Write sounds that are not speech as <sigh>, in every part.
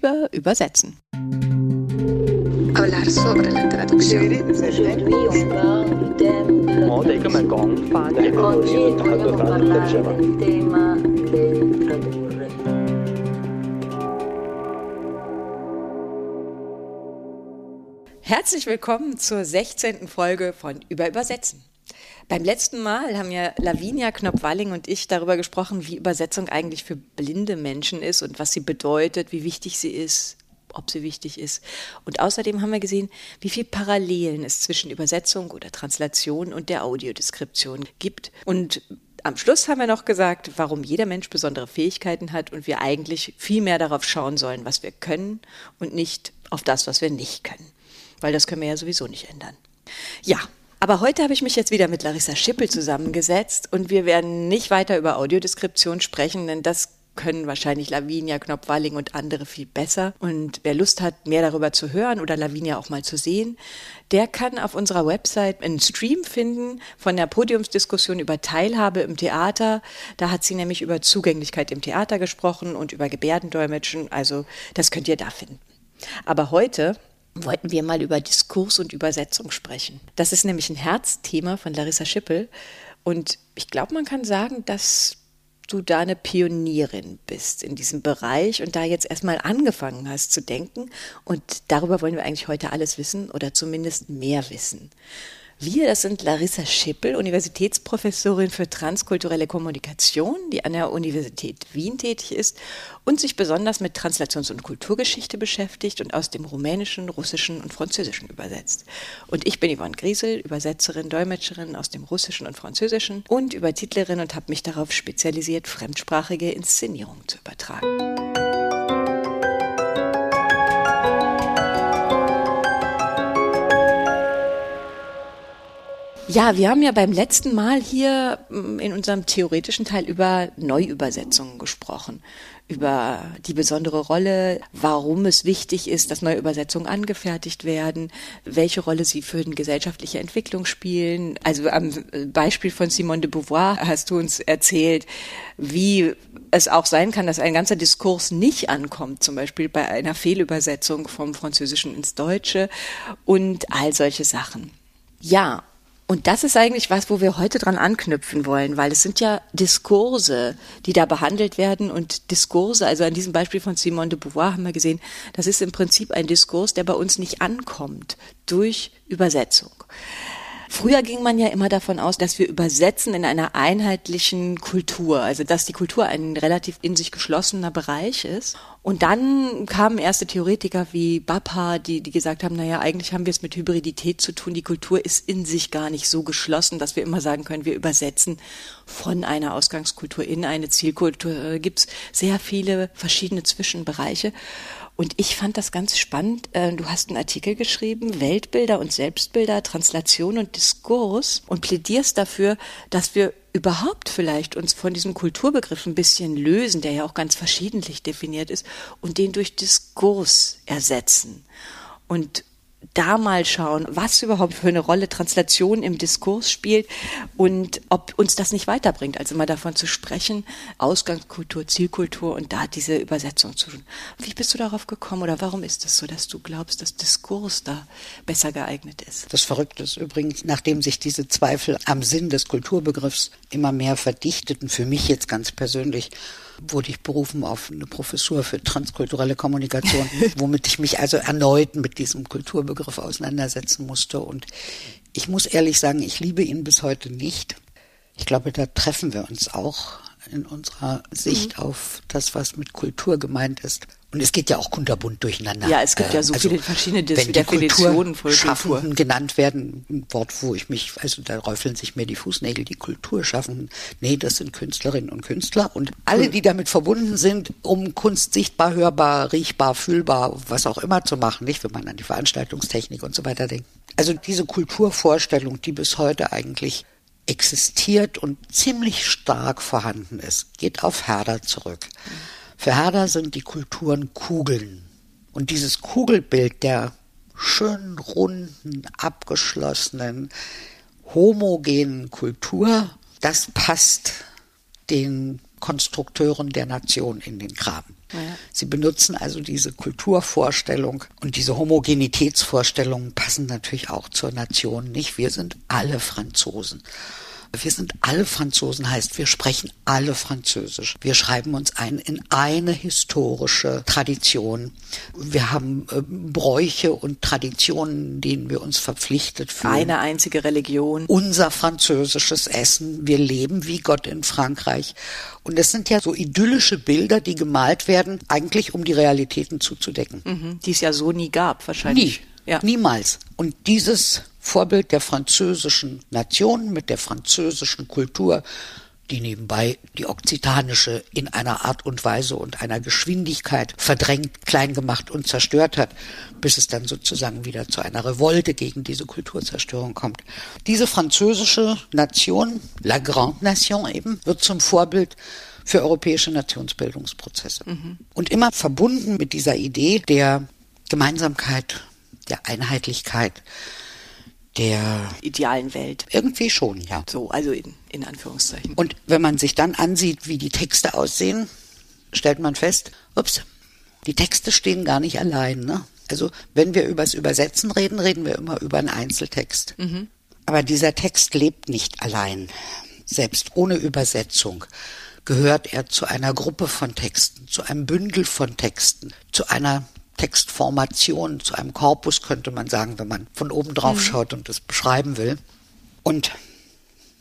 über Übersetzen. Herzlich willkommen zur 16. Folge von Über Übersetzen. Beim letzten Mal haben ja Lavinia Knopf-Walling und ich darüber gesprochen, wie Übersetzung eigentlich für blinde Menschen ist und was sie bedeutet, wie wichtig sie ist, ob sie wichtig ist. Und außerdem haben wir gesehen, wie viele Parallelen es zwischen Übersetzung oder Translation und der Audiodeskription gibt. Und am Schluss haben wir noch gesagt, warum jeder Mensch besondere Fähigkeiten hat und wir eigentlich viel mehr darauf schauen sollen, was wir können und nicht auf das, was wir nicht können. Weil das können wir ja sowieso nicht ändern. Ja, aber heute habe ich mich jetzt wieder mit Larissa Schippel zusammengesetzt und wir werden nicht weiter über Audiodeskription sprechen, denn das können wahrscheinlich Lavinia Knopf-Walling und andere viel besser. Und wer Lust hat, mehr darüber zu hören oder Lavinia auch mal zu sehen, der kann auf unserer Website einen Stream finden von der Podiumsdiskussion über Teilhabe im Theater. Da hat sie nämlich über Zugänglichkeit im Theater gesprochen und über Gebärdendolmetschen. Also das könnt ihr da finden. Aber heute wollten wir mal über Diskurs und Übersetzung sprechen. Das ist nämlich ein Herzthema von Larissa Schippel. Und ich glaube, man kann sagen, dass du da eine Pionierin bist in diesem Bereich und da jetzt erstmal angefangen hast zu denken. Und darüber wollen wir eigentlich heute alles wissen oder zumindest mehr wissen. Wir, das sind Larissa Schippel, Universitätsprofessorin für transkulturelle Kommunikation, die an der Universität Wien tätig ist und sich besonders mit Translations- und Kulturgeschichte beschäftigt und aus dem Rumänischen, Russischen und Französischen übersetzt. Und ich bin Yvonne Griesel, Übersetzerin, Dolmetscherin aus dem Russischen und Französischen und Übertitlerin und habe mich darauf spezialisiert, fremdsprachige Inszenierungen zu übertragen. Ja, wir haben ja beim letzten Mal hier mm, in unserem theoretischen Teil über Neuübersetzungen gesprochen, über die besondere Rolle, warum es wichtig ist, dass Neuübersetzungen angefertigt werden, welche Rolle sie für die gesellschaftliche Entwicklung spielen. Also am Beispiel von Simone de Beauvoir hast du uns erzählt, wie es auch sein kann, dass ein ganzer Diskurs nicht ankommt, zum Beispiel bei einer Fehlübersetzung vom Französischen ins Deutsche und all solche Sachen. Ja, und das ist eigentlich was, wo wir heute dran anknüpfen wollen, weil es sind ja Diskurse, die da behandelt werden und Diskurse, also an diesem Beispiel von Simone de Beauvoir haben wir gesehen, das ist im Prinzip ein Diskurs, der bei uns nicht ankommt durch Übersetzung. Früher ging man ja immer davon aus, dass wir übersetzen in einer einheitlichen Kultur, also dass die Kultur ein relativ in sich geschlossener Bereich ist. Und dann kamen erste Theoretiker wie Bappa, die, die gesagt haben, naja, eigentlich haben wir es mit Hybridität zu tun. Die Kultur ist in sich gar nicht so geschlossen, dass wir immer sagen können, wir übersetzen von einer Ausgangskultur in eine Zielkultur. Da gibt's sehr viele verschiedene Zwischenbereiche. Und ich fand das ganz spannend. Äh, du hast einen Artikel geschrieben, Weltbilder und Selbstbilder, Translation und Diskurs und plädierst dafür, dass wir überhaupt vielleicht uns von diesem Kulturbegriff ein bisschen lösen, der ja auch ganz verschiedentlich definiert ist, und den durch Diskurs ersetzen. Und da mal schauen, was überhaupt für eine Rolle Translation im Diskurs spielt und ob uns das nicht weiterbringt. Also immer davon zu sprechen, Ausgangskultur, Zielkultur und da diese Übersetzung zu tun. Wie bist du darauf gekommen oder warum ist es so, dass du glaubst, dass Diskurs da besser geeignet ist? Das Verrückte ist übrigens, nachdem sich diese Zweifel am Sinn des Kulturbegriffs immer mehr verdichteten, für mich jetzt ganz persönlich, wurde ich berufen auf eine Professur für transkulturelle Kommunikation, <laughs> womit ich mich also erneut mit diesem Kulturbegriff auseinandersetzen musste. Und ich muss ehrlich sagen, ich liebe ihn bis heute nicht. Ich glaube, da treffen wir uns auch in unserer Sicht mhm. auf das, was mit Kultur gemeint ist. Und es geht ja auch kunterbunt durcheinander. Ja, es gibt ja so also, viele verschiedene wenn Definitionen von Kultur. genannt werden, ein Wort, wo ich mich, also da räufeln sich mir die Fußnägel, die Kultur schaffen. Nee, das sind Künstlerinnen und Künstler und alle, die damit verbunden sind, um Kunst sichtbar, hörbar, riechbar, fühlbar, was auch immer zu machen, nicht, wenn man an die Veranstaltungstechnik und so weiter denkt. Also diese Kulturvorstellung, die bis heute eigentlich existiert und ziemlich stark vorhanden ist, geht auf Herder zurück. Für Herder sind die Kulturen Kugeln. Und dieses Kugelbild der schönen, runden, abgeschlossenen, homogenen Kultur, das passt den Konstrukteuren der Nation in den Graben. Ja. Sie benutzen also diese Kulturvorstellung und diese Homogenitätsvorstellungen passen natürlich auch zur Nation nicht. Wir sind alle Franzosen. Wir sind alle Franzosen, heißt, wir sprechen alle Französisch. Wir schreiben uns ein in eine historische Tradition. Wir haben äh, Bräuche und Traditionen, denen wir uns verpflichtet fühlen. Eine einzige Religion. Unser französisches Essen. Wir leben wie Gott in Frankreich. Und es sind ja so idyllische Bilder, die gemalt werden, eigentlich um die Realitäten zuzudecken. Mhm, die es ja so nie gab, wahrscheinlich. Nie. Ja. Niemals. Und dieses Vorbild der französischen Nation mit der französischen Kultur, die nebenbei die okzitanische in einer Art und Weise und einer Geschwindigkeit verdrängt, klein gemacht und zerstört hat, bis es dann sozusagen wieder zu einer Revolte gegen diese Kulturzerstörung kommt. Diese französische Nation, la Grande Nation eben, wird zum Vorbild für europäische Nationsbildungsprozesse. Mhm. Und immer verbunden mit dieser Idee der Gemeinsamkeit, der Einheitlichkeit, der idealen Welt. Irgendwie schon, ja. So, also in, in Anführungszeichen. Und wenn man sich dann ansieht, wie die Texte aussehen, stellt man fest, ups, die Texte stehen gar nicht allein. Ne? Also wenn wir übers Übersetzen reden, reden wir immer über einen Einzeltext. Mhm. Aber dieser Text lebt nicht allein. Selbst ohne Übersetzung gehört er zu einer Gruppe von Texten, zu einem Bündel von Texten, zu einer Textformation, zu einem Korpus könnte man sagen, wenn man von oben drauf mhm. schaut und es beschreiben will. Und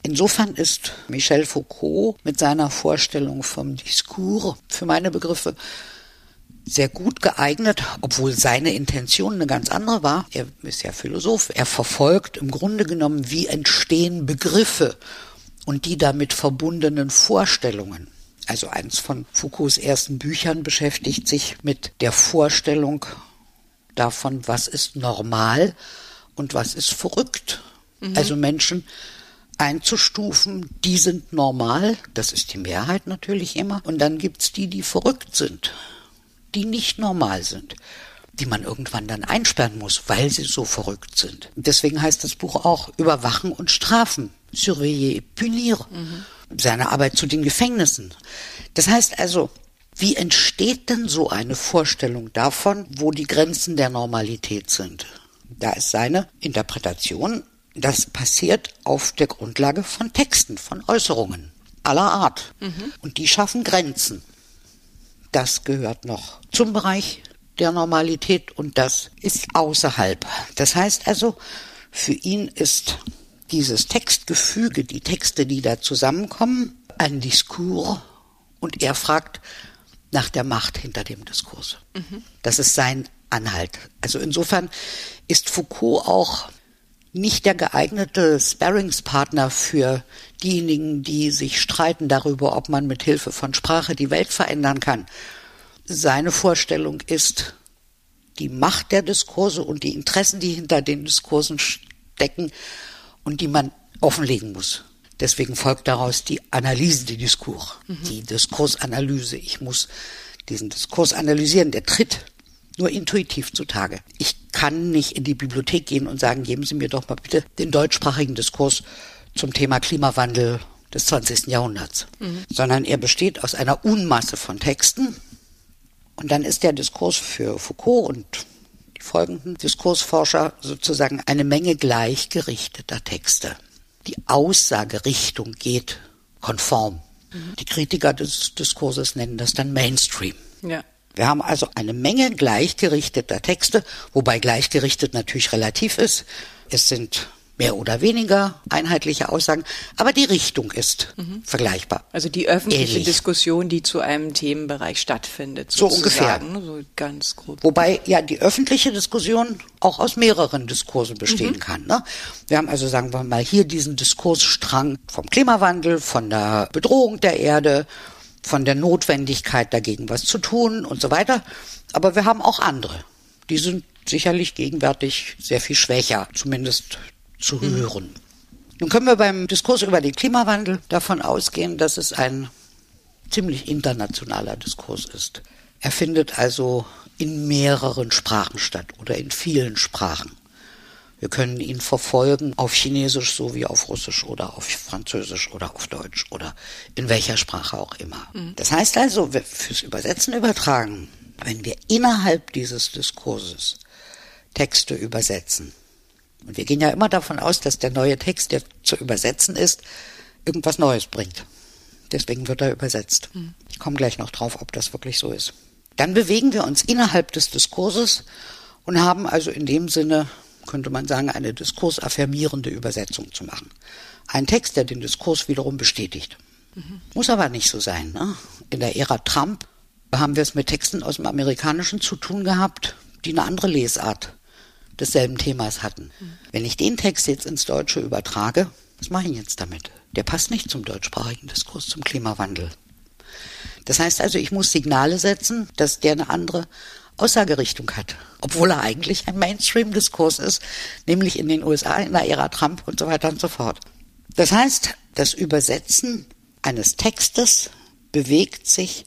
insofern ist Michel Foucault mit seiner Vorstellung vom Diskurs für meine Begriffe sehr gut geeignet, obwohl seine Intention eine ganz andere war. Er ist ja Philosoph. Er verfolgt im Grunde genommen, wie entstehen Begriffe und die damit verbundenen Vorstellungen also eines von Foucaults ersten Büchern beschäftigt sich mit der Vorstellung davon, was ist normal und was ist verrückt. Mhm. Also Menschen einzustufen, die sind normal, das ist die Mehrheit natürlich immer, und dann gibt's die, die verrückt sind, die nicht normal sind, die man irgendwann dann einsperren muss, weil sie so verrückt sind. Deswegen heißt das Buch auch Überwachen und Strafen, surveiller et punir. Mhm seine Arbeit zu den Gefängnissen. Das heißt also, wie entsteht denn so eine Vorstellung davon, wo die Grenzen der Normalität sind? Da ist seine Interpretation, das passiert auf der Grundlage von Texten, von Äußerungen aller Art. Mhm. Und die schaffen Grenzen. Das gehört noch zum Bereich der Normalität und das ist außerhalb. Das heißt also, für ihn ist dieses Textgefüge, die Texte, die da zusammenkommen, ein Diskurs und er fragt nach der Macht hinter dem Diskurs. Mhm. Das ist sein Anhalt. Also insofern ist Foucault auch nicht der geeignete Sparringspartner für diejenigen, die sich streiten darüber, ob man mit Hilfe von Sprache die Welt verändern kann. Seine Vorstellung ist, die Macht der Diskurse und die Interessen, die hinter den Diskursen stecken, und die man offenlegen muss. Deswegen folgt daraus die Analyse des Diskurs, mhm. die Diskursanalyse. Ich muss diesen Diskurs analysieren, der tritt nur intuitiv zutage. Ich kann nicht in die Bibliothek gehen und sagen, geben Sie mir doch mal bitte den deutschsprachigen Diskurs zum Thema Klimawandel des 20. Jahrhunderts, mhm. sondern er besteht aus einer Unmasse von Texten. Und dann ist der Diskurs für Foucault und folgenden Diskursforscher sozusagen eine Menge gleichgerichteter Texte. Die Aussagerichtung geht konform. Mhm. Die Kritiker des Diskurses nennen das dann Mainstream. Ja. Wir haben also eine Menge gleichgerichteter Texte, wobei gleichgerichtet natürlich relativ ist. Es sind mehr oder weniger einheitliche Aussagen, aber die Richtung ist mhm. vergleichbar. Also die öffentliche Ähnlich. Diskussion, die zu einem Themenbereich stattfindet. So ungefähr. So ganz grob. Wobei ja die öffentliche Diskussion auch aus mehreren Diskursen bestehen mhm. kann. Ne? Wir haben also, sagen wir mal, hier diesen Diskursstrang vom Klimawandel, von der Bedrohung der Erde, von der Notwendigkeit dagegen was zu tun und so weiter. Aber wir haben auch andere. Die sind sicherlich gegenwärtig sehr viel schwächer, zumindest zu mhm. hören. Nun können wir beim Diskurs über den Klimawandel davon ausgehen, dass es ein ziemlich internationaler Diskurs ist. Er findet also in mehreren Sprachen statt oder in vielen Sprachen. Wir können ihn verfolgen auf Chinesisch sowie auf Russisch oder auf Französisch oder auf Deutsch oder in welcher Sprache auch immer. Mhm. Das heißt also, fürs Übersetzen übertragen, wenn wir innerhalb dieses Diskurses Texte übersetzen, und wir gehen ja immer davon aus, dass der neue Text, der zu übersetzen ist, irgendwas Neues bringt. Deswegen wird er übersetzt. Mhm. Ich komme gleich noch drauf, ob das wirklich so ist. Dann bewegen wir uns innerhalb des Diskurses und haben also in dem Sinne könnte man sagen, eine diskursaffirmierende Übersetzung zu machen. Ein Text, der den Diskurs wiederum bestätigt. Mhm. Muss aber nicht so sein. Ne? In der Ära Trump haben wir es mit Texten aus dem Amerikanischen zu tun gehabt, die eine andere Lesart desselben Themas hatten. Wenn ich den Text jetzt ins Deutsche übertrage, was mache ich jetzt damit? Der passt nicht zum deutschsprachigen Diskurs, zum Klimawandel. Das heißt also, ich muss Signale setzen, dass der eine andere Aussagerichtung hat, obwohl er eigentlich ein Mainstream-Diskurs ist, nämlich in den USA in der Ära Trump und so weiter und so fort. Das heißt, das Übersetzen eines Textes bewegt sich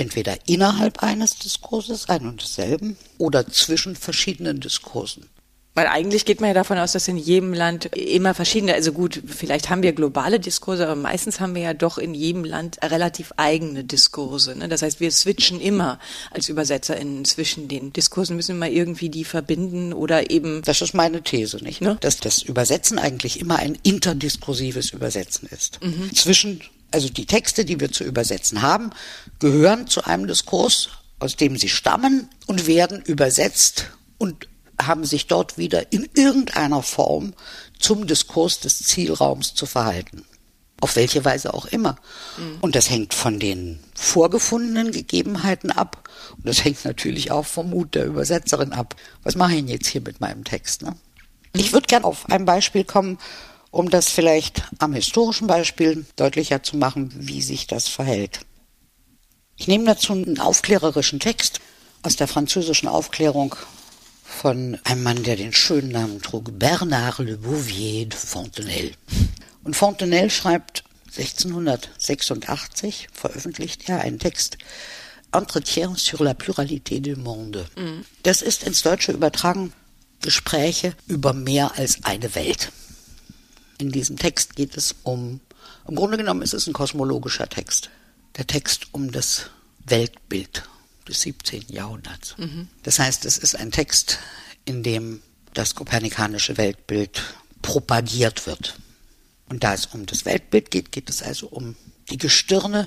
entweder innerhalb eines Diskurses, ein und desselben, oder zwischen verschiedenen Diskursen. Weil eigentlich geht man ja davon aus, dass in jedem Land immer verschiedene, also gut, vielleicht haben wir globale Diskurse, aber meistens haben wir ja doch in jedem Land relativ eigene Diskurse. Ne? Das heißt, wir switchen immer als ÜbersetzerInnen zwischen den Diskursen, müssen wir mal irgendwie die verbinden oder eben. Das ist meine These, nicht? Ne? Dass das Übersetzen eigentlich immer ein interdiskursives Übersetzen ist. Mhm. Zwischen, also die Texte, die wir zu übersetzen haben, gehören zu einem Diskurs, aus dem sie stammen und werden übersetzt und haben sich dort wieder in irgendeiner Form zum Diskurs des Zielraums zu verhalten. Auf welche Weise auch immer. Mhm. Und das hängt von den vorgefundenen Gegebenheiten ab. Und das hängt natürlich auch vom Mut der Übersetzerin ab. Was mache ich denn jetzt hier mit meinem Text? Ne? Ich würde gern auf ein Beispiel kommen, um das vielleicht am historischen Beispiel deutlicher zu machen, wie sich das verhält. Ich nehme dazu einen aufklärerischen Text aus der französischen Aufklärung von einem Mann, der den schönen Namen trug, Bernard Le Bouvier de Fontenelle. Und Fontenelle schreibt 1686, veröffentlicht er einen Text, Entretien sur la pluralité du monde. Mhm. Das ist ins Deutsche übertragen Gespräche über mehr als eine Welt. In diesem Text geht es um, im Grunde genommen ist es ein kosmologischer Text. Der Text um das Weltbild des 17. Jahrhunderts. Mhm. Das heißt, es ist ein Text, in dem das kopernikanische Weltbild propagiert wird. Und da es um das Weltbild geht, geht es also um die Gestirne,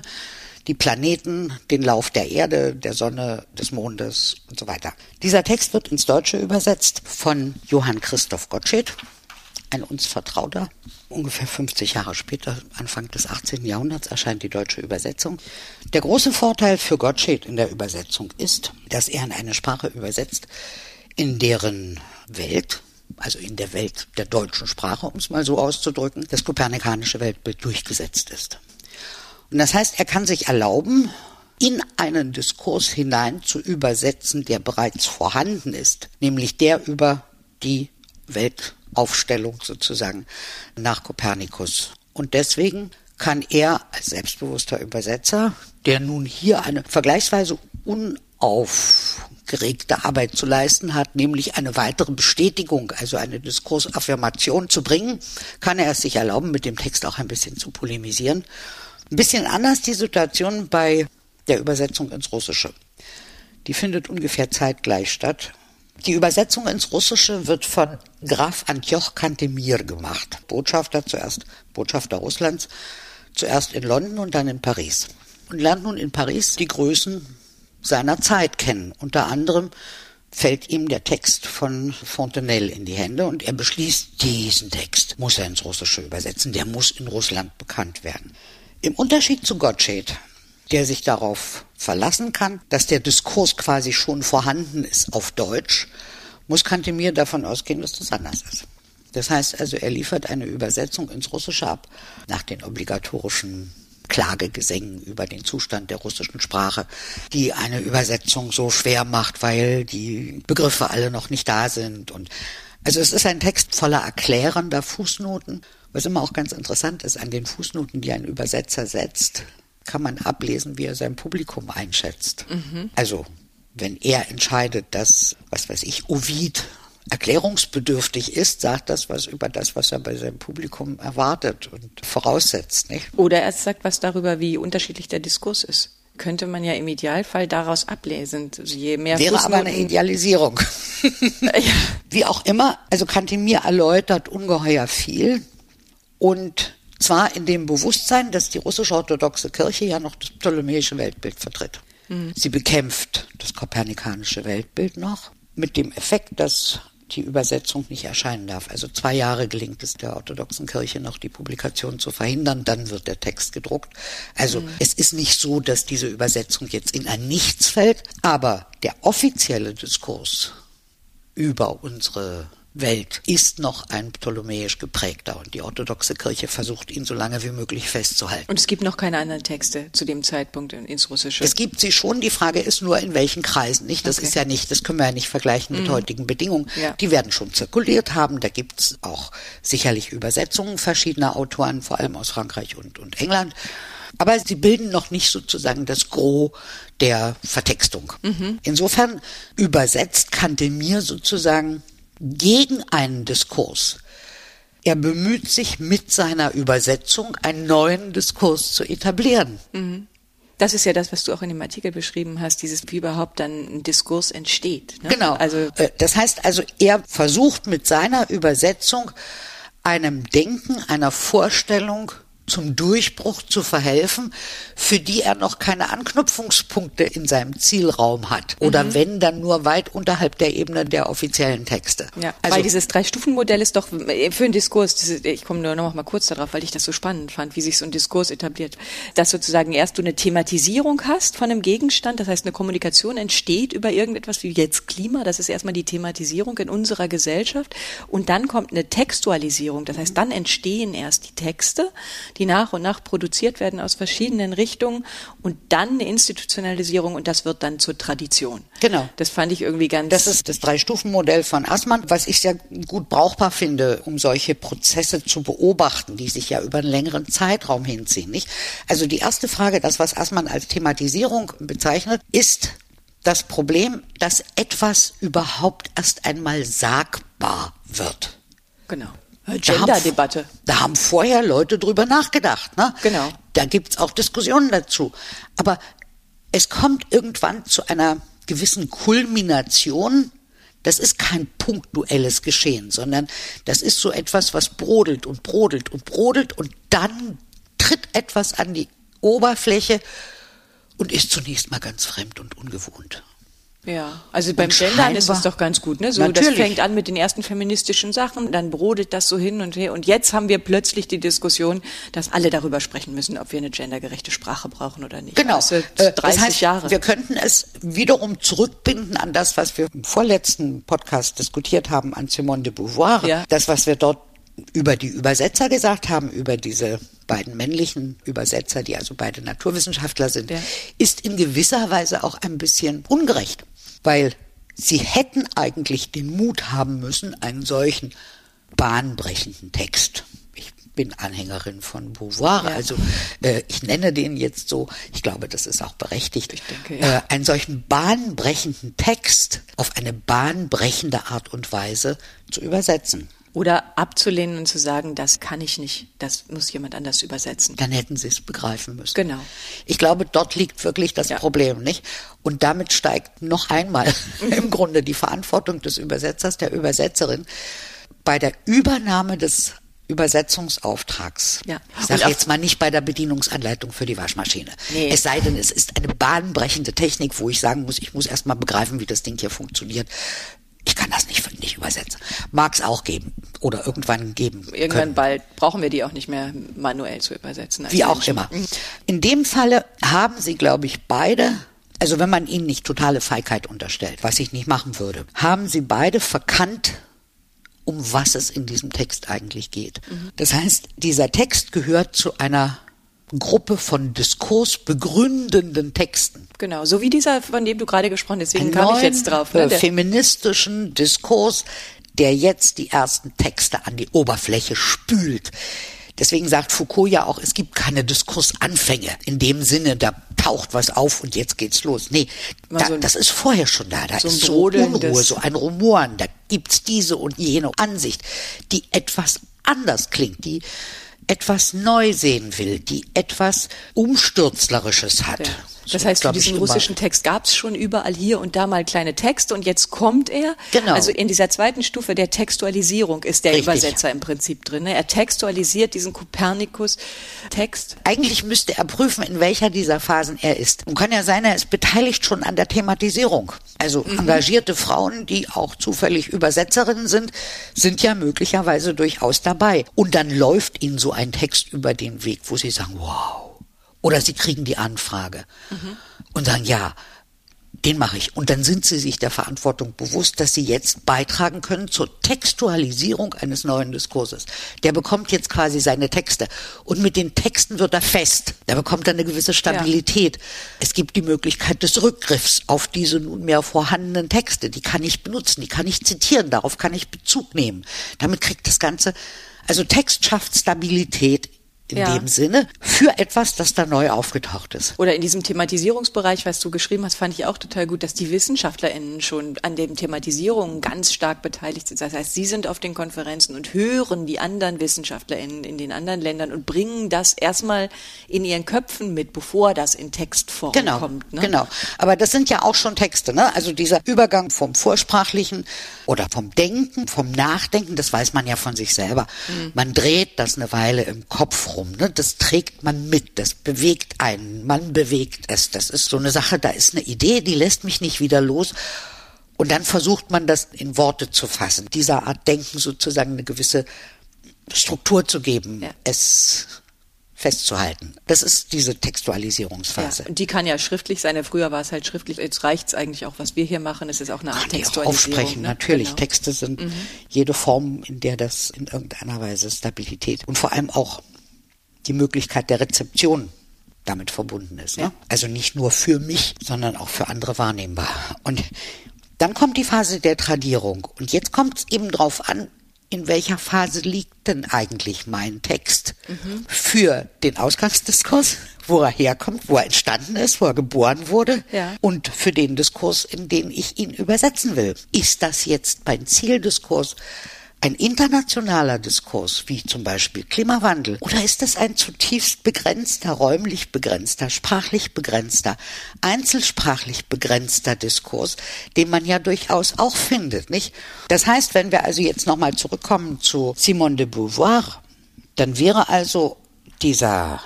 die Planeten, den Lauf der Erde, der Sonne, des Mondes und so weiter. Dieser Text wird ins Deutsche übersetzt von Johann Christoph Gottsched, ein uns Vertrauter. Ungefähr 50 Jahre später, Anfang des 18. Jahrhunderts, erscheint die deutsche Übersetzung. Der große Vorteil für Gottsched in der Übersetzung ist, dass er in eine Sprache übersetzt, in deren Welt, also in der Welt der deutschen Sprache, um es mal so auszudrücken, das kopernikanische Weltbild durchgesetzt ist. Und das heißt, er kann sich erlauben, in einen Diskurs hinein zu übersetzen, der bereits vorhanden ist, nämlich der über die Welt Aufstellung sozusagen nach Kopernikus. Und deswegen kann er als selbstbewusster Übersetzer, der nun hier eine vergleichsweise unaufgeregte Arbeit zu leisten hat, nämlich eine weitere Bestätigung, also eine Diskursaffirmation zu bringen, kann er es sich erlauben, mit dem Text auch ein bisschen zu polemisieren. Ein bisschen anders die Situation bei der Übersetzung ins Russische. Die findet ungefähr zeitgleich statt. Die Übersetzung ins Russische wird von Graf Antioch Kantemir gemacht. Botschafter zuerst, Botschafter Russlands, zuerst in London und dann in Paris. Und lernt nun in Paris die Größen seiner Zeit kennen. Unter anderem fällt ihm der Text von Fontenelle in die Hände und er beschließt, diesen Text muss er ins Russische übersetzen, der muss in Russland bekannt werden. Im Unterschied zu Gottsched der sich darauf verlassen kann, dass der Diskurs quasi schon vorhanden ist auf Deutsch, muss Kantemir davon ausgehen, dass das anders ist. Das heißt also, er liefert eine Übersetzung ins Russische ab, nach den obligatorischen Klagegesängen über den Zustand der russischen Sprache, die eine Übersetzung so schwer macht, weil die Begriffe alle noch nicht da sind. Und also es ist ein Text voller erklärender Fußnoten, was immer auch ganz interessant ist an den Fußnoten, die ein Übersetzer setzt kann man ablesen, wie er sein Publikum einschätzt. Mhm. Also, wenn er entscheidet, dass, was weiß ich, Ovid erklärungsbedürftig ist, sagt das was über das, was er bei seinem Publikum erwartet und voraussetzt. Nicht? Oder er sagt was darüber, wie unterschiedlich der Diskurs ist könnte man ja im Idealfall daraus ablesen. Also je mehr Wäre Fußnoten aber eine Idealisierung. <laughs> ja. Wie auch immer, also Kantemir erläutert ungeheuer viel und zwar in dem Bewusstsein, dass die russische orthodoxe Kirche ja noch das ptolemäische Weltbild vertritt. Mhm. Sie bekämpft das kopernikanische Weltbild noch mit dem Effekt, dass die Übersetzung nicht erscheinen darf. Also zwei Jahre gelingt es der orthodoxen Kirche noch, die Publikation zu verhindern, dann wird der Text gedruckt. Also mhm. es ist nicht so, dass diese Übersetzung jetzt in ein Nichts fällt, aber der offizielle Diskurs über unsere Welt ist noch ein ptolemäisch geprägter und die orthodoxe Kirche versucht ihn so lange wie möglich festzuhalten. Und es gibt noch keine anderen Texte zu dem Zeitpunkt ins Russische? Es gibt sie schon, die Frage ist nur in welchen Kreisen, nicht? Das okay. ist ja nicht, das können wir ja nicht vergleichen mit mhm. heutigen Bedingungen. Ja. Die werden schon zirkuliert haben, da gibt's auch sicherlich Übersetzungen verschiedener Autoren, vor allem aus Frankreich und, und England. Aber sie bilden noch nicht sozusagen das Gros der Vertextung. Mhm. Insofern übersetzt Kantemir sozusagen gegen einen Diskurs. Er bemüht sich mit seiner Übersetzung einen neuen Diskurs zu etablieren. Mhm. Das ist ja das, was du auch in dem Artikel beschrieben hast, dieses, wie überhaupt dann ein Diskurs entsteht. Ne? Genau. Also, äh, das heißt also, er versucht mit seiner Übersetzung einem Denken, einer Vorstellung zum Durchbruch zu verhelfen, für die er noch keine Anknüpfungspunkte in seinem Zielraum hat. Oder mhm. wenn, dann nur weit unterhalb der Ebene der offiziellen Texte. Ja, also, weil dieses Drei-Stufen-Modell ist doch äh, für einen Diskurs, ich komme nur noch mal kurz darauf, weil ich das so spannend fand, wie sich so ein Diskurs etabliert, dass sozusagen erst du eine Thematisierung hast von einem Gegenstand, das heißt eine Kommunikation entsteht über irgendetwas wie jetzt Klima, das ist erstmal die Thematisierung in unserer Gesellschaft und dann kommt eine Textualisierung, das heißt dann entstehen erst die Texte, die nach und nach produziert werden aus verschiedenen Richtungen und dann eine Institutionalisierung und das wird dann zur Tradition. Genau. Das fand ich irgendwie ganz. Das ist das Drei-Stufen-Modell von Assmann, was ich sehr gut brauchbar finde, um solche Prozesse zu beobachten, die sich ja über einen längeren Zeitraum hinziehen, nicht? Also die erste Frage, das was Assmann als Thematisierung bezeichnet, ist das Problem, dass etwas überhaupt erst einmal sagbar wird. Genau. Gender-Debatte. Da, da, haben vorher Leute drüber nachgedacht. Ne? Genau. Da gibt's auch Diskussionen dazu. Aber es kommt irgendwann zu einer gewissen Kulmination. Das ist kein punktuelles Geschehen, sondern das ist so etwas, was brodelt und brodelt und brodelt und dann tritt etwas an die Oberfläche und ist zunächst mal ganz fremd und ungewohnt. Ja, also beim Gendern ist es doch ganz gut, ne? So, natürlich. das fängt an mit den ersten feministischen Sachen, dann brodelt das so hin und her. Und jetzt haben wir plötzlich die Diskussion, dass alle darüber sprechen müssen, ob wir eine gendergerechte Sprache brauchen oder nicht. Genau. Das, 30 äh, das heißt, Jahre. Wir könnten es wiederum zurückbinden an das, was wir im vorletzten Podcast diskutiert haben, an Simone de Beauvoir. Ja. Das, was wir dort über die Übersetzer gesagt haben, über diese beiden männlichen Übersetzer, die also beide Naturwissenschaftler sind, ja. ist in gewisser Weise auch ein bisschen ungerecht weil sie hätten eigentlich den Mut haben müssen, einen solchen bahnbrechenden Text. Ich bin Anhängerin von Beauvoir, ja. also äh, ich nenne den jetzt so, ich glaube, das ist auch berechtigt, denke, ja. äh, einen solchen bahnbrechenden Text auf eine bahnbrechende Art und Weise zu übersetzen. Oder abzulehnen und zu sagen, das kann ich nicht, das muss jemand anders übersetzen. Dann hätten sie es begreifen müssen. Genau. Ich glaube, dort liegt wirklich das ja. Problem, nicht? Und damit steigt noch einmal <laughs> im Grunde die Verantwortung des Übersetzers, der Übersetzerin bei der Übernahme des Übersetzungsauftrags. Ja. Ich sage jetzt mal nicht bei der Bedienungsanleitung für die Waschmaschine. Nee. Es sei denn, es ist eine bahnbrechende Technik, wo ich sagen muss, ich muss erst mal begreifen, wie das Ding hier funktioniert. Ich kann das nicht, nicht übersetzen. Mag es auch geben oder irgendwann geben. Irgendwann können. bald brauchen wir die auch nicht mehr manuell zu übersetzen. Wie auch immer. Mhm. In dem Falle haben sie, glaube ich, beide also wenn man ihnen nicht totale Feigheit unterstellt, was ich nicht machen würde, haben sie beide verkannt, um was es in diesem Text eigentlich geht. Mhm. Das heißt, dieser Text gehört zu einer Gruppe von diskursbegründenden Texten. Genau, so wie dieser, von dem du gerade gesprochen hast, deswegen kam ich jetzt drauf. Ne? feministischen Diskurs, der jetzt die ersten Texte an die Oberfläche spült. Deswegen sagt Foucault ja auch, es gibt keine Diskursanfänge. In dem Sinne, da taucht was auf und jetzt geht's los. Nee, da, so das ist vorher schon da. Da so ist so Unruhe, so ein Rumoren. Da gibt's diese und jene Ansicht, die etwas anders klingt, die etwas neu sehen will, die etwas Umstürzlerisches hat. Ja. Das heißt, für diesen russischen Text gab es schon überall hier und da mal kleine Texte und jetzt kommt er. Genau. Also in dieser zweiten Stufe der Textualisierung ist der Richtig. Übersetzer im Prinzip drin. Ne? Er textualisiert diesen Kopernikus-Text. Eigentlich müsste er prüfen, in welcher dieser Phasen er ist. Und kann ja sein, er ist beteiligt schon an der Thematisierung. Also mhm. engagierte Frauen, die auch zufällig Übersetzerinnen sind, sind ja möglicherweise durchaus dabei. Und dann läuft ihnen so ein Text über den Weg, wo sie sagen, wow oder sie kriegen die Anfrage mhm. und sagen, ja, den mache ich. Und dann sind sie sich der Verantwortung bewusst, dass sie jetzt beitragen können zur Textualisierung eines neuen Diskurses. Der bekommt jetzt quasi seine Texte. Und mit den Texten wird er fest. Da bekommt er eine gewisse Stabilität. Ja. Es gibt die Möglichkeit des Rückgriffs auf diese nunmehr vorhandenen Texte. Die kann ich benutzen, die kann ich zitieren, darauf kann ich Bezug nehmen. Damit kriegt das Ganze also Text schafft Stabilität in ja. dem Sinne für etwas, das da neu aufgetaucht ist. Oder in diesem Thematisierungsbereich, was du geschrieben hast, fand ich auch total gut, dass die WissenschaftlerInnen schon an den Thematisierungen ganz stark beteiligt sind. Das heißt, sie sind auf den Konferenzen und hören die anderen WissenschaftlerInnen in den anderen Ländern und bringen das erstmal in ihren Köpfen mit, bevor das in Textform genau, kommt. Ne? Genau. Aber das sind ja auch schon Texte, ne? Also dieser Übergang vom Vorsprachlichen oder vom Denken, vom Nachdenken, das weiß man ja von sich selber. Mhm. Man dreht das eine Weile im Kopf rum. Ne? Das trägt man mit, das bewegt einen, man bewegt es. Das ist so eine Sache, da ist eine Idee, die lässt mich nicht wieder los. Und dann versucht man das in Worte zu fassen, dieser Art Denken sozusagen eine gewisse Struktur zu geben. Ja. Es festzuhalten. Das ist diese Textualisierungsphase. Ja, und die kann ja schriftlich sein. Früher war es halt schriftlich. Jetzt reicht es eigentlich auch, was wir hier machen. Es ist auch eine Art kann Textualisierung. Aufsprechen, ne? natürlich. Genau. Texte sind mhm. jede Form, in der das in irgendeiner Weise Stabilität und vor allem auch die Möglichkeit der Rezeption damit verbunden ist. Ne? Also nicht nur für mich, sondern auch für andere wahrnehmbar. Und dann kommt die Phase der Tradierung. Und jetzt kommt es eben drauf an, in welcher Phase liegt denn eigentlich mein Text mhm. für den Ausgangsdiskurs, wo er herkommt, wo er entstanden ist, wo er geboren wurde ja. und für den Diskurs, in den ich ihn übersetzen will. Ist das jetzt mein Zieldiskurs? Ein internationaler Diskurs, wie zum Beispiel Klimawandel, oder ist es ein zutiefst begrenzter, räumlich begrenzter, sprachlich begrenzter, einzelsprachlich begrenzter Diskurs, den man ja durchaus auch findet, nicht? Das heißt, wenn wir also jetzt nochmal zurückkommen zu Simone de Beauvoir, dann wäre also dieser,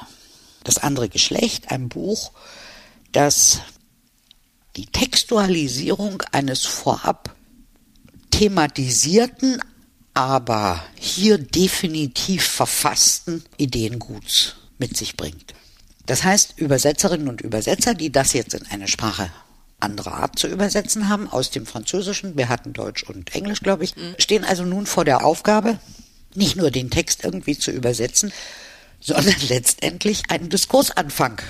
das andere Geschlecht ein Buch, das die Textualisierung eines vorab thematisierten, aber hier definitiv verfassten Ideenguts mit sich bringt. Das heißt, Übersetzerinnen und Übersetzer, die das jetzt in eine Sprache anderer Art zu übersetzen haben, aus dem Französischen, wir hatten Deutsch und Englisch, glaube ich, mhm. stehen also nun vor der Aufgabe, nicht nur den Text irgendwie zu übersetzen, sondern <laughs> letztendlich einen Diskursanfang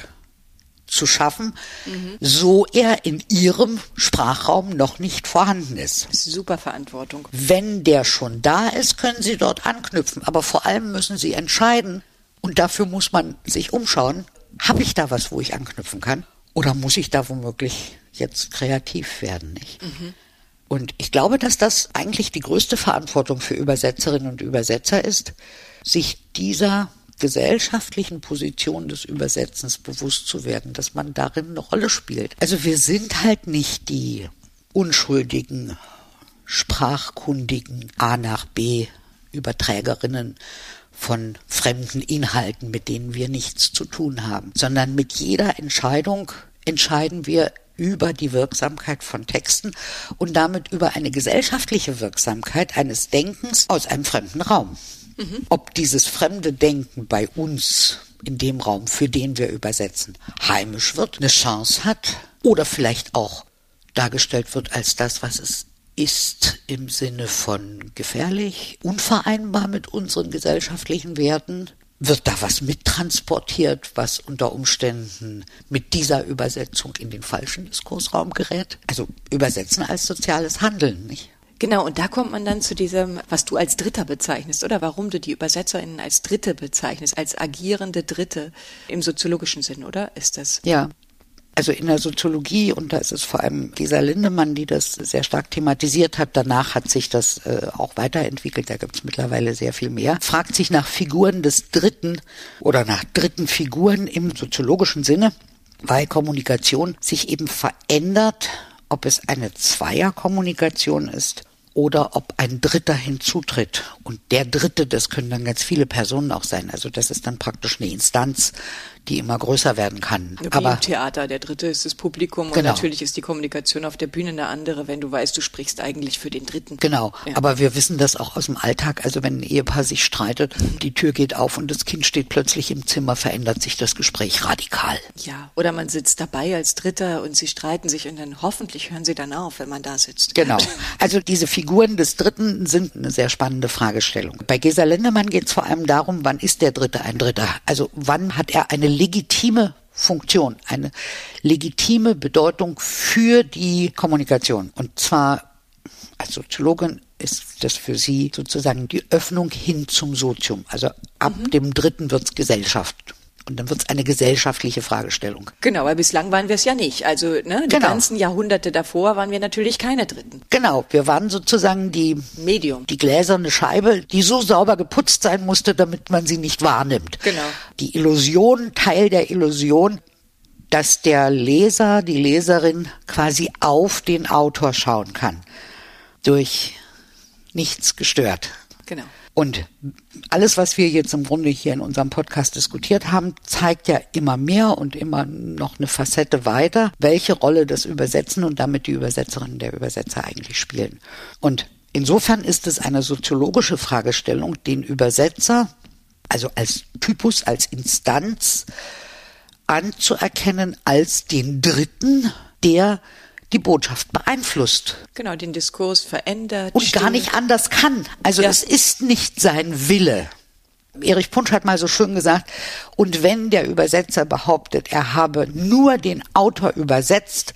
zu schaffen, mhm. so er in ihrem Sprachraum noch nicht vorhanden ist. Das ist super Verantwortung. Wenn der schon da ist, können Sie dort anknüpfen. Aber vor allem müssen Sie entscheiden, und dafür muss man sich umschauen, habe ich da was, wo ich anknüpfen kann? Oder muss ich da womöglich jetzt kreativ werden, nicht? Mhm. Und ich glaube, dass das eigentlich die größte Verantwortung für Übersetzerinnen und Übersetzer ist, sich dieser gesellschaftlichen Position des Übersetzens bewusst zu werden, dass man darin eine Rolle spielt. Also wir sind halt nicht die unschuldigen, sprachkundigen A nach B Überträgerinnen von fremden Inhalten, mit denen wir nichts zu tun haben, sondern mit jeder Entscheidung entscheiden wir über die Wirksamkeit von Texten und damit über eine gesellschaftliche Wirksamkeit eines Denkens aus einem fremden Raum. Mhm. Ob dieses fremde Denken bei uns in dem Raum, für den wir übersetzen, heimisch wird, eine Chance hat oder vielleicht auch dargestellt wird als das, was es ist im Sinne von gefährlich, unvereinbar mit unseren gesellschaftlichen Werten, wird da was mittransportiert, was unter Umständen mit dieser Übersetzung in den falschen Diskursraum gerät? Also übersetzen als soziales Handeln, nicht? Genau, und da kommt man dann zu diesem, was du als Dritter bezeichnest, oder warum du die UbersetzerInnen als Dritte bezeichnest, als agierende Dritte im soziologischen Sinn, oder? Ist das? Ja. Also in der Soziologie, und da ist es vor allem Gesa Lindemann, die das sehr stark thematisiert hat, danach hat sich das äh, auch weiterentwickelt, da gibt es mittlerweile sehr viel mehr, fragt sich nach Figuren des Dritten oder nach dritten Figuren im soziologischen Sinne, weil Kommunikation sich eben verändert, ob es eine Zweierkommunikation ist oder ob ein Dritter hinzutritt. Und der Dritte, das können dann ganz viele Personen auch sein. Also das ist dann praktisch eine Instanz, die immer größer werden kann. Wie Aber im Theater, der Dritte ist das Publikum genau. und natürlich ist die Kommunikation auf der Bühne eine andere, wenn du weißt, du sprichst eigentlich für den Dritten. Genau. Ja. Aber wir wissen das auch aus dem Alltag. Also wenn ein Ehepaar sich streitet, die Tür geht auf und das Kind steht plötzlich im Zimmer, verändert sich das Gespräch radikal. Ja. Oder man sitzt dabei als Dritter und sie streiten sich und dann hoffentlich hören sie dann auf, wenn man da sitzt. Genau. <laughs> Also diese Figur Figuren des Dritten sind eine sehr spannende Fragestellung. Bei Gesa Lindemann geht es vor allem darum, wann ist der Dritte ein Dritter? Also wann hat er eine legitime Funktion, eine legitime Bedeutung für die Kommunikation. Und zwar als Soziologin ist das für sie sozusagen die Öffnung hin zum Sozium. Also ab mhm. dem Dritten wird es Gesellschaft. Und dann wird es eine gesellschaftliche Fragestellung. Genau, weil bislang waren wir es ja nicht. Also ne, die genau. ganzen Jahrhunderte davor waren wir natürlich keine Dritten. Genau, wir waren sozusagen die Medium, die gläserne Scheibe, die so sauber geputzt sein musste, damit man sie nicht wahrnimmt. Genau. Die Illusion, Teil der Illusion, dass der Leser, die Leserin quasi auf den Autor schauen kann. Durch nichts gestört. Genau. Und alles, was wir jetzt im Grunde hier in unserem Podcast diskutiert haben, zeigt ja immer mehr und immer noch eine Facette weiter, welche Rolle das Übersetzen und damit die Übersetzerinnen der Übersetzer eigentlich spielen. Und insofern ist es eine soziologische Fragestellung, den Übersetzer, also als Typus, als Instanz anzuerkennen als den Dritten, der die Botschaft beeinflusst. Genau, den Diskurs verändert. Und stimmt. gar nicht anders kann. Also ja. es ist nicht sein Wille. Erich Punsch hat mal so schön gesagt, und wenn der Übersetzer behauptet, er habe nur den Autor übersetzt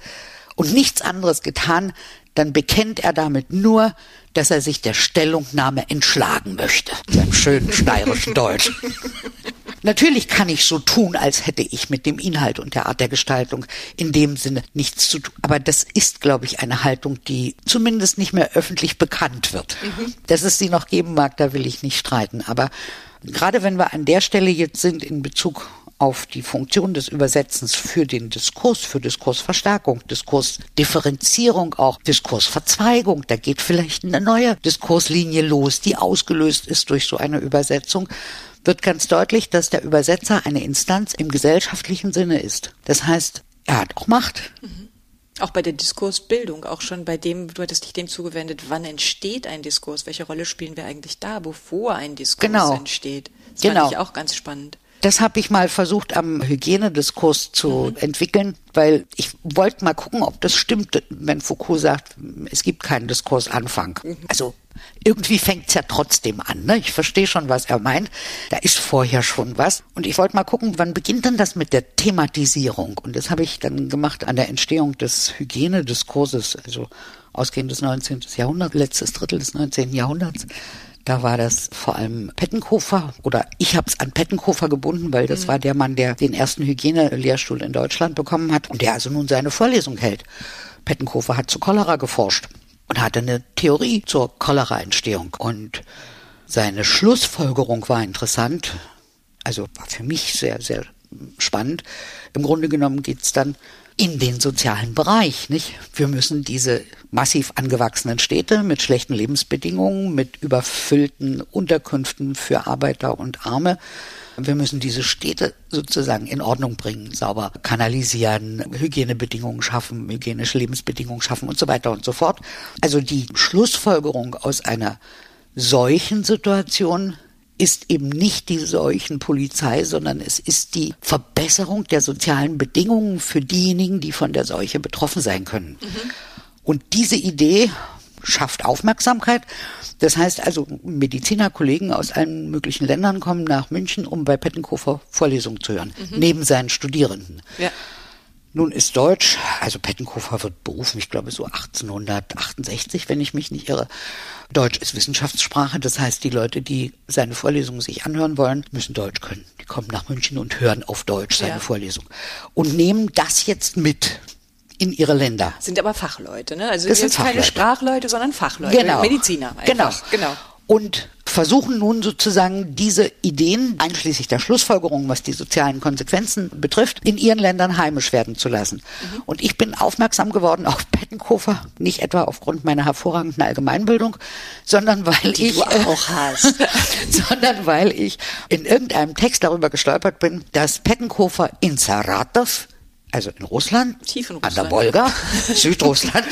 und nichts anderes getan, dann bekennt er damit nur, dass er sich der Stellungnahme entschlagen möchte. Beim schönen steirischen Deutsch. <laughs> Natürlich kann ich so tun, als hätte ich mit dem Inhalt und der Art der Gestaltung in dem Sinne nichts zu tun. Aber das ist, glaube ich, eine Haltung, die zumindest nicht mehr öffentlich bekannt wird. Mhm. Dass es sie noch geben mag, da will ich nicht streiten. Aber gerade wenn wir an der Stelle jetzt sind in Bezug auf die Funktion des Übersetzens für den Diskurs, für Diskursverstärkung, Diskursdifferenzierung, auch Diskursverzweigung. Da geht vielleicht eine neue Diskurslinie los, die ausgelöst ist durch so eine Übersetzung wird ganz deutlich, dass der Übersetzer eine Instanz im gesellschaftlichen Sinne ist. Das heißt, er hat auch Macht. Mhm. Auch bei der Diskursbildung, auch schon bei dem, du hattest dich dem zugewendet, wann entsteht ein Diskurs? Welche Rolle spielen wir eigentlich da, bevor ein Diskurs genau. entsteht? Das genau. fand ich auch ganz spannend. Das habe ich mal versucht am Hygienediskurs zu mhm. entwickeln, weil ich wollte mal gucken, ob das stimmt, wenn Foucault sagt, es gibt keinen Diskursanfang. Mhm. Also irgendwie fängt's ja trotzdem an. Ne? Ich verstehe schon, was er meint. Da ist vorher schon was. Und ich wollte mal gucken, wann beginnt denn das mit der Thematisierung? Und das habe ich dann gemacht an der Entstehung des Hygienediskurses, also ausgehend des 19. Jahrhunderts, letztes Drittel des 19. Jahrhunderts. Da war das vor allem Pettenkofer oder ich habe es an Pettenkofer gebunden, weil das mhm. war der Mann, der den ersten Hygienelehrstuhl in Deutschland bekommen hat und der also nun seine Vorlesung hält. Pettenkofer hat zu Cholera geforscht und hatte eine Theorie zur Cholera-Entstehung und seine Schlussfolgerung war interessant, also war für mich sehr, sehr spannend. Im Grunde genommen geht's dann in den sozialen Bereich, nicht? Wir müssen diese massiv angewachsenen Städte mit schlechten Lebensbedingungen, mit überfüllten Unterkünften für Arbeiter und Arme, wir müssen diese Städte sozusagen in Ordnung bringen, sauber kanalisieren, Hygienebedingungen schaffen, hygienische Lebensbedingungen schaffen und so weiter und so fort. Also die Schlussfolgerung aus einer solchen Situation ist eben nicht die Seuchenpolizei, sondern es ist die Verbesserung der sozialen Bedingungen für diejenigen, die von der Seuche betroffen sein können. Mhm. Und diese Idee schafft Aufmerksamkeit. Das heißt also, Medizinerkollegen aus allen möglichen Ländern kommen nach München, um bei Pettenkofer Vorlesungen zu hören, mhm. neben seinen Studierenden. Ja. Nun ist Deutsch, also Pettenkofer wird berufen, ich glaube so 1868, wenn ich mich nicht irre. Deutsch ist Wissenschaftssprache, das heißt, die Leute, die seine Vorlesungen sich anhören wollen, müssen Deutsch können. Die kommen nach München und hören auf Deutsch seine ja. Vorlesung und nehmen das jetzt mit in ihre Länder. Sind aber Fachleute, ne? Also das sind keine Sprachleute, sondern Fachleute, genau. Mediziner. Einfach. Genau, genau und versuchen nun sozusagen diese Ideen, einschließlich der Schlussfolgerungen, was die sozialen Konsequenzen betrifft, in ihren Ländern heimisch werden zu lassen. Mhm. Und ich bin aufmerksam geworden auf Pettenkofer, nicht etwa aufgrund meiner hervorragenden Allgemeinbildung, sondern weil die ich du auch hast, <laughs> sondern weil ich in irgendeinem Text darüber gestolpert bin, dass Pettenkofer in Saratov, also in Russland, Tief in Russland. an der Wolga, <laughs> Südrussland,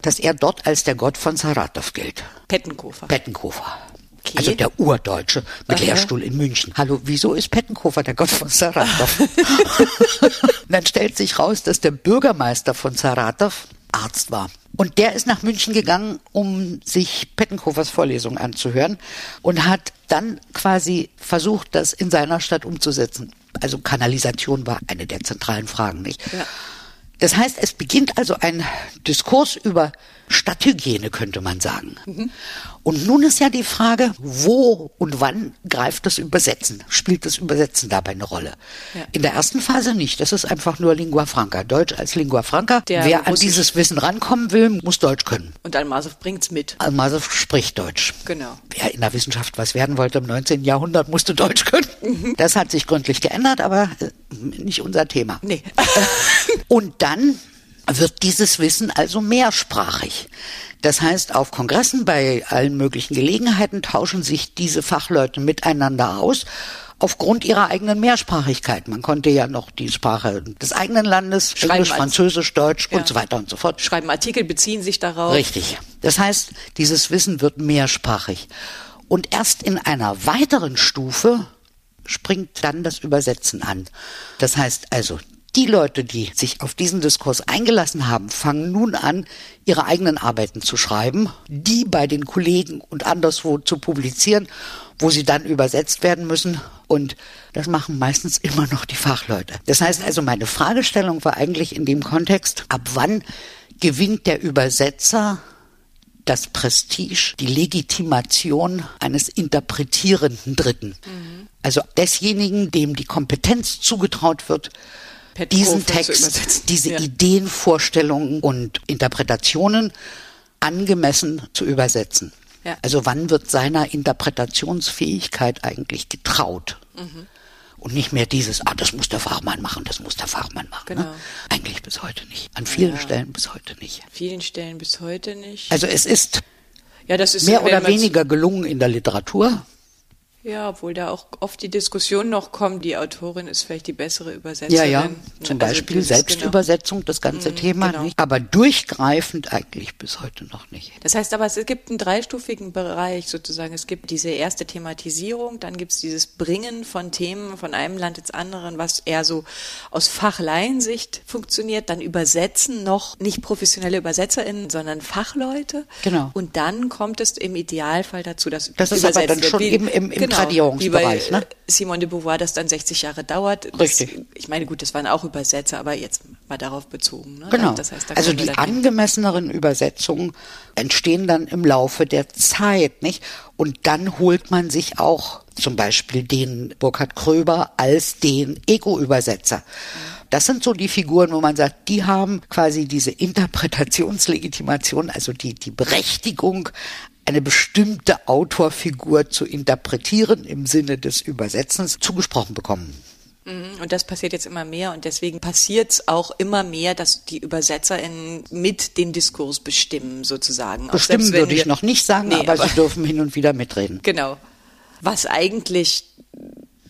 dass er dort als der Gott von Saratov gilt. Pettenkofer. Pettenkofer. Okay. Also der Urdeutsche mit Aha. Lehrstuhl in München. Hallo, wieso ist Pettenkofer der Gott von Saratov? <laughs> <laughs> dann stellt sich raus, dass der Bürgermeister von Saratov Arzt war. Und der ist nach München gegangen, um sich Pettenkofers Vorlesung anzuhören und hat dann quasi versucht, das in seiner Stadt umzusetzen. Also Kanalisation war eine der zentralen Fragen, nicht? Ja. Das heißt, es beginnt also ein Diskurs über Stadthygiene, könnte man sagen. Mhm. Und nun ist ja die Frage, wo und wann greift das Übersetzen? Spielt das Übersetzen dabei eine Rolle? Ja. In der ersten Phase nicht. Das ist einfach nur Lingua Franca. Deutsch als Lingua Franca. Der Wer an dieses Wissen rankommen will, muss Deutsch können. Und Almasow bringt's mit. Almasow spricht Deutsch. Genau. Wer in der Wissenschaft was werden wollte im 19. Jahrhundert, musste Deutsch können. Mhm. Das hat sich gründlich geändert, aber äh, nicht unser Thema. Nee. <laughs> Und dann wird dieses Wissen also mehrsprachig. Das heißt, auf Kongressen bei allen möglichen Gelegenheiten tauschen sich diese Fachleute miteinander aus aufgrund ihrer eigenen Mehrsprachigkeit. Man konnte ja noch die Sprache des eigenen Landes, Schreiben Englisch, Französisch, Deutsch ja. und so weiter und so fort. Schreiben Artikel, beziehen sich darauf. Richtig. Das heißt, dieses Wissen wird mehrsprachig. Und erst in einer weiteren Stufe springt dann das Übersetzen an. Das heißt also, die Leute, die sich auf diesen Diskurs eingelassen haben, fangen nun an, ihre eigenen Arbeiten zu schreiben, die bei den Kollegen und anderswo zu publizieren, wo sie dann übersetzt werden müssen. Und das machen meistens immer noch die Fachleute. Das heißt also, meine Fragestellung war eigentlich in dem Kontext, ab wann gewinnt der Übersetzer das Prestige, die Legitimation eines interpretierenden Dritten. Mhm. Also desjenigen, dem die Kompetenz zugetraut wird, diesen Text, diese ja. Ideen, Vorstellungen und Interpretationen angemessen zu übersetzen. Ja. Also wann wird seiner Interpretationsfähigkeit eigentlich getraut? Mhm. Und nicht mehr dieses, ah, das muss der Fachmann machen, das muss der Fachmann machen. Ne? Genau. Ne? Eigentlich bis heute nicht. An vielen ja. Stellen bis heute nicht. An vielen Stellen bis heute nicht. Also es ist, ja, das ist mehr oder weniger gelungen in der Literatur. Ja, obwohl da auch oft die Diskussion noch kommt, die Autorin ist vielleicht die bessere Übersetzerin. Ja, ja, zum also Beispiel Selbstübersetzung, genau. das ganze mhm, Thema genau. nicht. Aber durchgreifend eigentlich bis heute noch nicht. Das heißt aber, es gibt einen dreistufigen Bereich sozusagen. Es gibt diese erste Thematisierung, dann gibt es dieses Bringen von Themen von einem Land ins andere, was eher so aus Fachlaiensicht funktioniert. Dann übersetzen noch nicht professionelle UbersetzerInnen, sondern Fachleute. Genau. Und dann kommt es im Idealfall dazu, dass das ist aber dann schon eben im, im genau genau, Tradierungsbereich. Wie bei ne? Simone de Beauvoir das dann 60 Jahre dauert. Das, Richtig. Ich meine, gut, das waren auch Übersetzer, aber jetzt mal darauf bezogen. Ne? Genau. Das heißt, da also die angemesseneren Übersetzungen entstehen dann im Laufe der Zeit, nicht? Und dann holt man sich auch zum Beispiel den Burkhard Kröber als den Ego-Übersetzer. Das sind so die Figuren, wo man sagt, die haben quasi diese Interpretationslegitimation, also die, die Berechtigung, eine bestimmte Autorfigur zu interpretieren im Sinne des Übersetzens zugesprochen bekommen. Mhm, und das passiert jetzt immer mehr und deswegen passiert es auch immer mehr, dass die ÜbersetzerInnen mit den Diskurs bestimmen, sozusagen. Bestimmen würde ich noch nicht sagen, nee, aber, aber sie dürfen hin und wieder mitreden. <laughs> Genau. Was eigentlich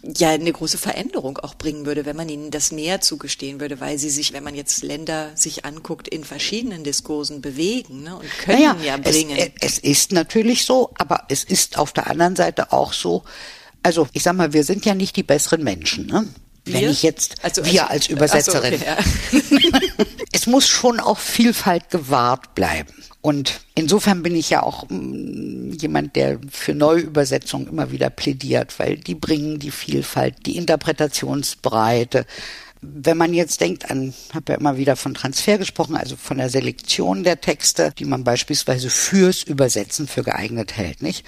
ja eine große Veränderung auch bringen würde, wenn man ihnen das mehr zugestehen würde, weil sie sich, wenn man jetzt Länder sich anguckt, in verschiedenen Diskursen bewegen ne, und können naja, ja bringen. Es, es ist natürlich so, aber es ist auf der anderen Seite auch so, also ich sag mal, wir sind ja nicht die besseren Menschen. Ne? Wir? Wenn ich jetzt, also, wir als Übersetzerin. So, okay, ja. <laughs> es muss schon auch Vielfalt gewahrt bleiben. Und insofern bin ich ja auch mm, jemand, der für Neuübersetzungen immer wieder plädiert, weil die bringen die Vielfalt, die Interpretationsbreite, wenn man jetzt denkt an, habe ja immer wieder von Transfer gesprochen, also von der Selektion der Texte, die man beispielsweise fürs Übersetzen für geeignet hält, nicht?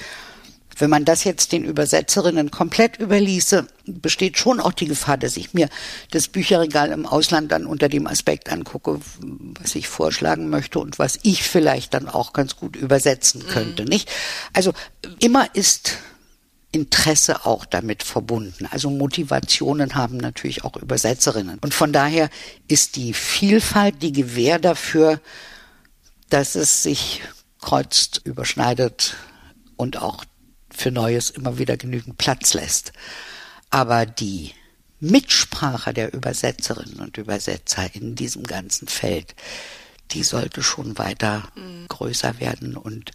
Wenn man das jetzt den Übersetzerinnen komplett überließe, besteht schon auch die Gefahr, dass ich mir das Bücherregal im Ausland dann unter dem Aspekt angucke, was ich vorschlagen möchte und was ich vielleicht dann auch ganz gut übersetzen könnte, mhm. nicht? Also immer ist Interesse auch damit verbunden. Also Motivationen haben natürlich auch Übersetzerinnen. Und von daher ist die Vielfalt die Gewähr dafür, dass es sich kreuzt, überschneidet und auch für Neues immer wieder genügend Platz lässt. Aber die Mitsprache der Übersetzerinnen und Übersetzer in diesem ganzen Feld, die sollte schon weiter mhm. größer werden und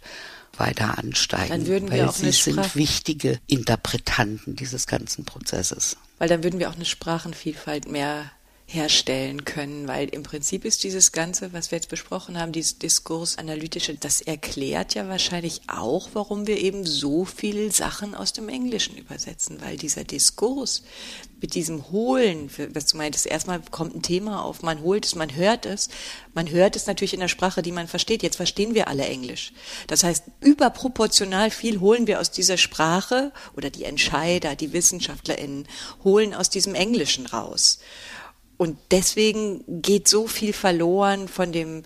weiter ansteigen. Dann würden wir weil auch sie sind wichtige Interpretanten dieses ganzen Prozesses. Weil dann würden wir auch eine Sprachenvielfalt mehr herstellen können, weil im Prinzip ist dieses Ganze, was wir jetzt besprochen haben, dieses Diskursanalytische, das erklärt ja wahrscheinlich auch, warum wir eben so viele Sachen aus dem Englischen übersetzen, weil dieser Diskurs mit diesem Holen, was du meintest, erstmal kommt ein Thema auf, man holt es, man hört es, man hört es natürlich in der Sprache, die man versteht. Jetzt verstehen wir alle Englisch. Das heißt, überproportional viel holen wir aus dieser Sprache oder die Entscheider, die WissenschaftlerInnen holen aus diesem Englischen raus. Und deswegen geht so viel verloren von dem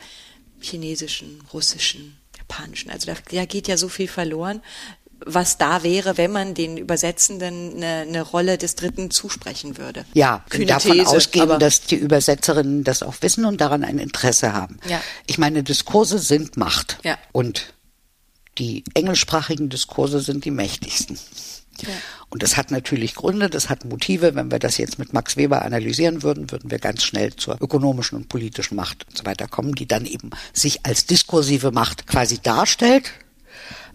chinesischen, russischen, japanischen. Also da, da geht ja so viel verloren, was da wäre, wenn man den Übersetzenden eine, eine Rolle des Dritten zusprechen würde. Ja, Kühne davon These, ausgehen, dass die Übersetzerinnen das auch wissen und daran ein Interesse haben. Ja. Ich meine, Diskurse sind Macht. Ja. Und die englischsprachigen Diskurse sind die mächtigsten. Ja. Und das hat natürlich Gründe, das hat Motive. Wenn wir das jetzt mit Max Weber analysieren würden, würden wir ganz schnell zur ökonomischen und politischen Macht und so weiter kommen, die dann eben sich als diskursive Macht quasi darstellt.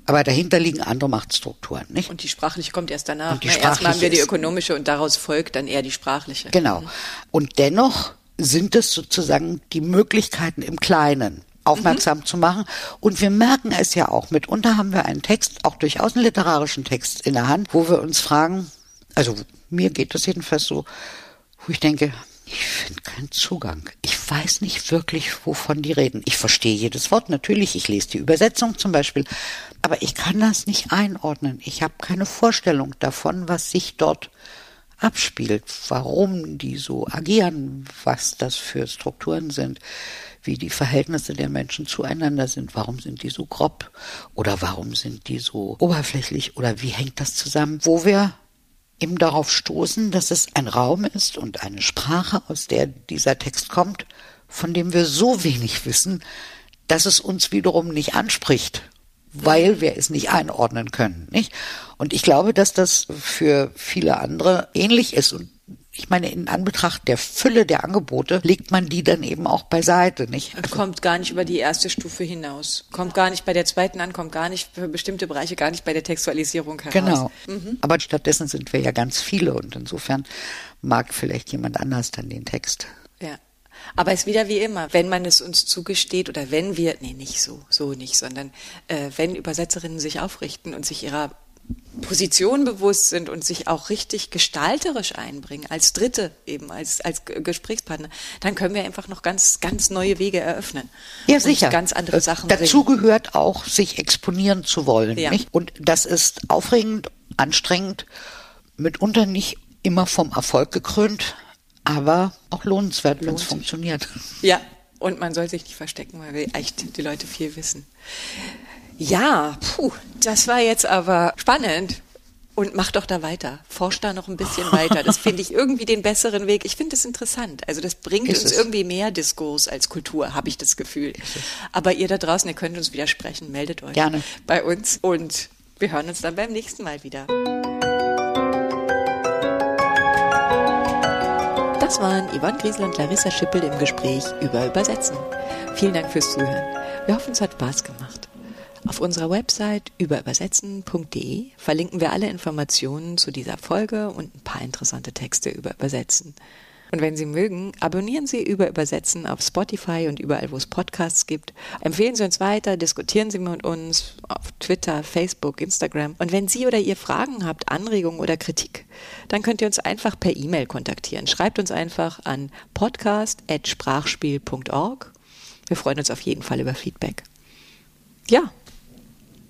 Aber dahinter liegen andere Machtstrukturen, nicht? Und die sprachliche kommt erst danach. Und die Na, erst haben wir die ökonomische und daraus folgt dann eher die sprachliche. Genau. Und dennoch sind es sozusagen die Möglichkeiten im Kleinen aufmerksam mhm. zu machen. Und wir merken es ja auch. Mitunter haben wir einen Text, auch durchaus einen literarischen Text in der Hand, wo wir uns fragen, also mir geht das jedenfalls so, wo ich denke, ich finde keinen Zugang. Ich weiß nicht wirklich, wovon die reden. Ich verstehe jedes Wort natürlich, ich lese die Übersetzung zum Beispiel, aber ich kann das nicht einordnen. Ich habe keine Vorstellung davon, was sich dort abspielt, warum die so agieren, was das für Strukturen sind wie die Verhältnisse der Menschen zueinander sind. Warum sind die so grob? Oder warum sind die so oberflächlich? Oder wie hängt das zusammen? Wo wir eben darauf stoßen, dass es ein Raum ist und eine Sprache, aus der dieser Text kommt, von dem wir so wenig wissen, dass es uns wiederum nicht anspricht, weil wir es nicht einordnen können, nicht? Und ich glaube, dass das für viele andere ähnlich ist und ich meine, in Anbetracht der Fülle der Angebote legt man die dann eben auch beiseite, nicht? Kommt gar nicht über die erste Stufe hinaus. Kommt gar nicht bei der zweiten an, kommt gar nicht für bestimmte Bereiche, gar nicht bei der Textualisierung heraus. Genau. Mhm. Aber stattdessen sind wir ja ganz viele und insofern mag vielleicht jemand anders dann den Text. Ja. Aber es ist wieder wie immer, wenn man es uns zugesteht oder wenn wir, nee, nicht so, so nicht, sondern äh, wenn Übersetzerinnen sich aufrichten und sich ihrer Position bewusst sind und sich auch richtig gestalterisch einbringen, als Dritte eben, als, als Gesprächspartner, dann können wir einfach noch ganz, ganz neue Wege eröffnen. Ja, sicher. ganz andere äh, Sachen Dazu bringen. gehört auch, sich exponieren zu wollen. Ja. Nicht? Und das ist aufregend, anstrengend, mitunter nicht immer vom Erfolg gekrönt, aber auch lohnenswert, wenn es funktioniert. Ja, und man soll sich nicht verstecken, weil wir echt die Leute viel wissen. Ja, puh, das war jetzt aber spannend. Und mach doch da weiter. Forsch da noch ein bisschen <laughs> weiter. Das finde ich irgendwie den besseren Weg. Ich finde es interessant. Also das bringt Ist uns es? irgendwie mehr Diskurs als Kultur, habe ich das Gefühl. Aber ihr da draußen, ihr könnt uns widersprechen. Meldet euch Gerne. bei uns. Und wir hören uns dann beim nächsten Mal wieder. Das waren Yvonne Griesel und Larissa Schippel im Gespräch über Übersetzen. Vielen Dank fürs Zuhören. Wir hoffen, es hat Spaß gemacht. Auf unserer Website überübersetzen.de verlinken wir alle Informationen zu dieser Folge und ein paar interessante Texte über Übersetzen. Und wenn Sie mögen, abonnieren Sie über Übersetzen auf Spotify und überall, wo es Podcasts gibt. Empfehlen Sie uns weiter, diskutieren Sie mit uns auf Twitter, Facebook, Instagram. Und wenn Sie oder ihr Fragen habt, Anregungen oder Kritik, dann könnt ihr uns einfach per E-Mail kontaktieren. Schreibt uns einfach an podcast.sprachspiel.org. Wir freuen uns auf jeden Fall über Feedback. Ja,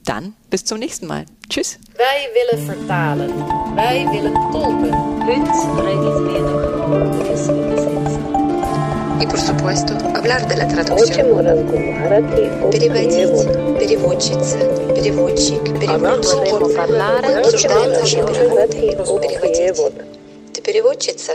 dann bis zum nächsten Mal. Tschüss. Wij willen vertalen. Wij willen tolken. Übersetzen. И, por supuesto, hablar de la traducción. Переводить, переводчица, переводчик, переводчики. Parlare Обсуждаем наши переводы. Переводить. Ты переводчица?